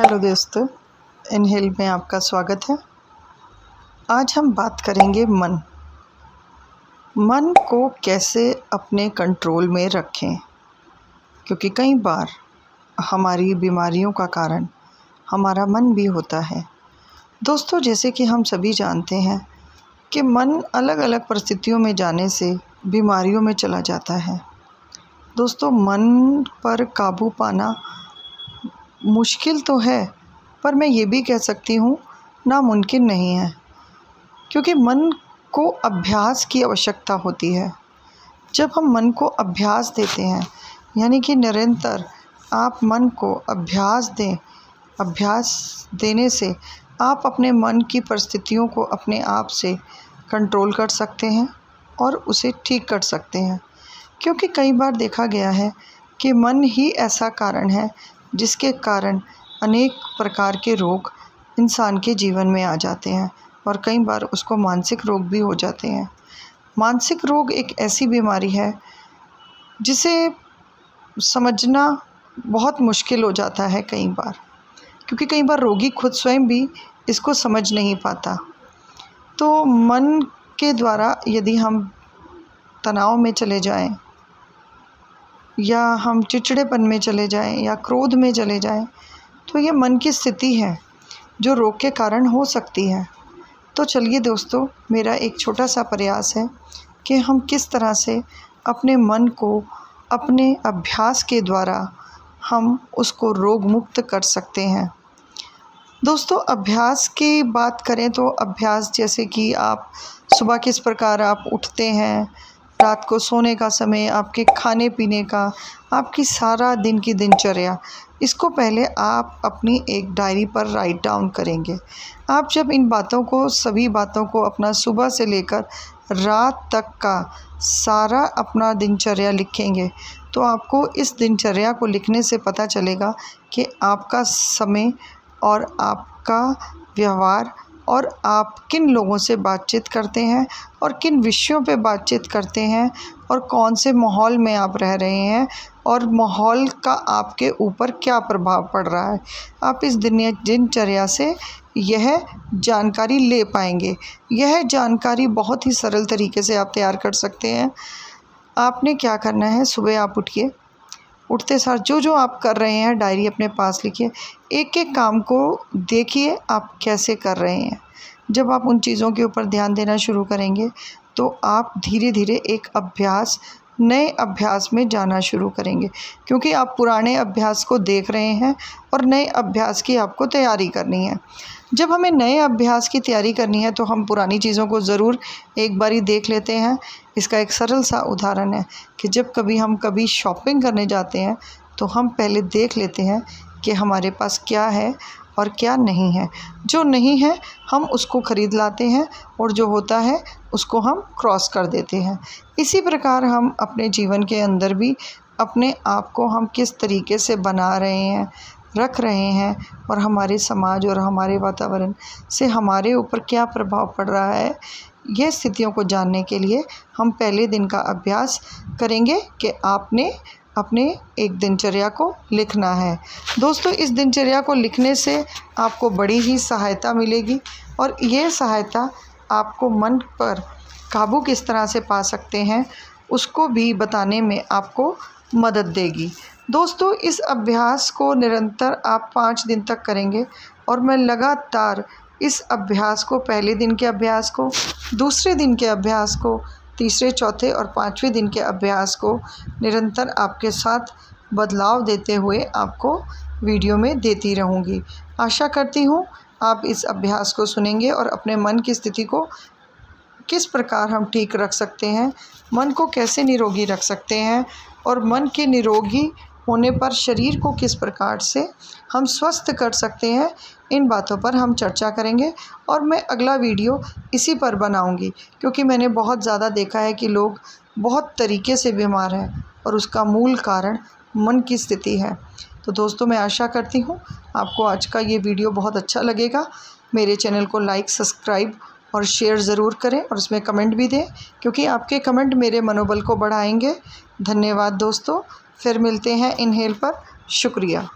दोस्तों, इनहेल में आपका स्वागत है। आज हम बात करेंगे मन। मन को कैसे अपने कंट्रोल में रखें? क्योंकि कई बार हमारी बीमारियों का कारण हमारा मन भी होता है। दोस्तों, जैसे कि हम सभी जानते हैं कि मन अलग अलग परिस्थितियों में जाने से बीमारियों में चला जाता है। दोस्तों, मन पर काबू पाना मुश्किल तो है, पर मैं ये भी कह सकती हूँ, नामुमकिन नहीं है। क्योंकि मन को अभ्यास की आवश्यकता होती है। जब हम मन को अभ्यास देते हैं, यानी कि निरंतर आप मन को अभ्यास दें, अभ्यास देने से आप अपने मन की परिस्थितियों को अपने आप से कंट्रोल कर सकते हैं और उसे ठीक कर सकते हैं। क्योंकि कई बार देखा गया है कि मन ही ऐसा कारण है जिसके कारण अनेक प्रकार के रोग इंसान के जीवन में आ जाते हैं और कई बार उसको मानसिक रोग भी हो जाते हैं। मानसिक रोग एक ऐसी बीमारी है जिसे समझना बहुत मुश्किल हो जाता है कई बार, क्योंकि कई बार रोगी खुद स्वयं भी इसको समझ नहीं पाता। तो मन के द्वारा यदि हम तनाव में चले जाएँ या हम चिड़चिड़ेपन में चले जाएँ या क्रोध में चले जाएँ तो ये मन की स्थिति है, जो रोग के कारण हो सकती है। तो चलिए दोस्तों, मेरा एक छोटा सा प्रयास है कि हम किस तरह से अपने मन को अपने अभ्यास के द्वारा हम उसको रोग मुक्त कर सकते हैं। दोस्तों, अभ्यास की बात करें तो अभ्यास जैसे कि आप सुबह किस प्रकार आप उठते हैं रात को सोने का समय, आपके खाने पीने का, आपकी सारा दिन की दिनचर्या। इसको पहले आप अपनी एक डायरी पर राइट डाउन करेंगे। आप जब इन बातों को, सभी बातों को अपना सुबह से लेकर रात तक का सारा अपना दिनचर्या लिखेंगे तो आपको इस दिनचर्या को लिखने से पता चलेगा कि आपका समय और आपका व्यवहार और आप किन लोगों से बातचीत करते हैं और किन विषयों पे बातचीत करते हैं और कौन से माहौल में आप रह रहे हैं और माहौल का आपके ऊपर क्या प्रभाव पड़ रहा है? आप इस दुनिया, दिनचर्या से यह जानकारी ले पाएँगे। यह जानकारी बहुत ही सरल तरीके से आप तैयार कर सकते हैं। आपने क्या करना है? सुबह आप उठिए। उठते सार जो जो आप कर रहे हैं, डायरी अपने पास लिखिए। एक एक काम को देखिए आप कैसे कर रहे हैं। जब आप उन चीज़ों के ऊपर ध्यान देना शुरू करेंगे तो आप धीरे धीरे एक अभ्यास नए अभ्यास में जाना शुरू करेंगे। क्योंकि आप पुराने अभ्यास को देख रहे हैं और नए अभ्यास की आपको तैयारी करनी है। जब हमें नए अभ्यास की तैयारी करनी है तो हम पुरानी चीज़ों को ज़रूर एक बारी देख लेते हैं। इसका एक सरल सा उदाहरण है कि जब कभी हम कभी शॉपिंग करने जाते हैं तो हम पहले देख लेते हैं कि हमारे पास क्या है और क्या नहीं है। जो नहीं है, हम उसको ख़रीद लाते हैं और जो होता है, उसको हम क्रॉस कर देते हैं। इसी प्रकार हम अपने जीवन के अंदर भी अपने आप को हम किस तरीके से बना रहे हैं, रख रहे हैं और हमारे समाज और हमारे वातावरण से हमारे ऊपर क्या प्रभाव पड़ रहा है, ये स्थितियों को जानने के लिए हम पहले दिन का अभ्यास करेंगे कि आपने अपने एक दिनचर्या को लिखना है। दोस्तों, इस दिनचर्या को लिखने से आपको बड़ी ही सहायता मिलेगी और ये सहायता आपको मन पर काबू किस तरह से पा सकते हैं, उसको भी बताने में आपको मदद देगी। दोस्तों, इस अभ्यास को निरंतर आप पाँच दिन तक करेंगे और मैं लगातार इस अभ्यास को, पहले दिन के अभ्यास को, दूसरे दिन के अभ्यास को तीसरे, चौथे और पाँचवें दिन के अभ्यास को निरंतर आपके साथ बदलाव देते हुए आपको वीडियो में देती रहूँगी। आशा करती हूँ आप इस अभ्यास को सुनेंगे और अपने मन की स्थिति को किस प्रकार हम ठीक रख सकते हैं, मन को कैसे निरोगी रख सकते हैं और मन के निरोगी होने पर शरीर को किस प्रकार से हम स्वस्थ कर सकते हैं, इन बातों पर हम चर्चा करेंगे और मैं अगला वीडियो इसी पर बनाऊँगी, क्योंकि मैंने बहुत ज़्यादा देखा है कि लोग बहुत तरीके से बीमार हैं और उसका मूल कारण मन की स्थिति है। तो दोस्तों, मैं आशा करती हूँ आपको आज का ये वीडियो बहुत अच्छा लगेगा। मेरे चैनल को लाइक, सब्सक्राइब और शेयर ज़रूर करें और उसमें कमेंट भी दें, क्योंकि आपके कमेंट मेरे मनोबल को बढ़ाएँगे। धन्यवाद दोस्तों, फिर मिलते हैं इनहेल पर। शुक्रिया।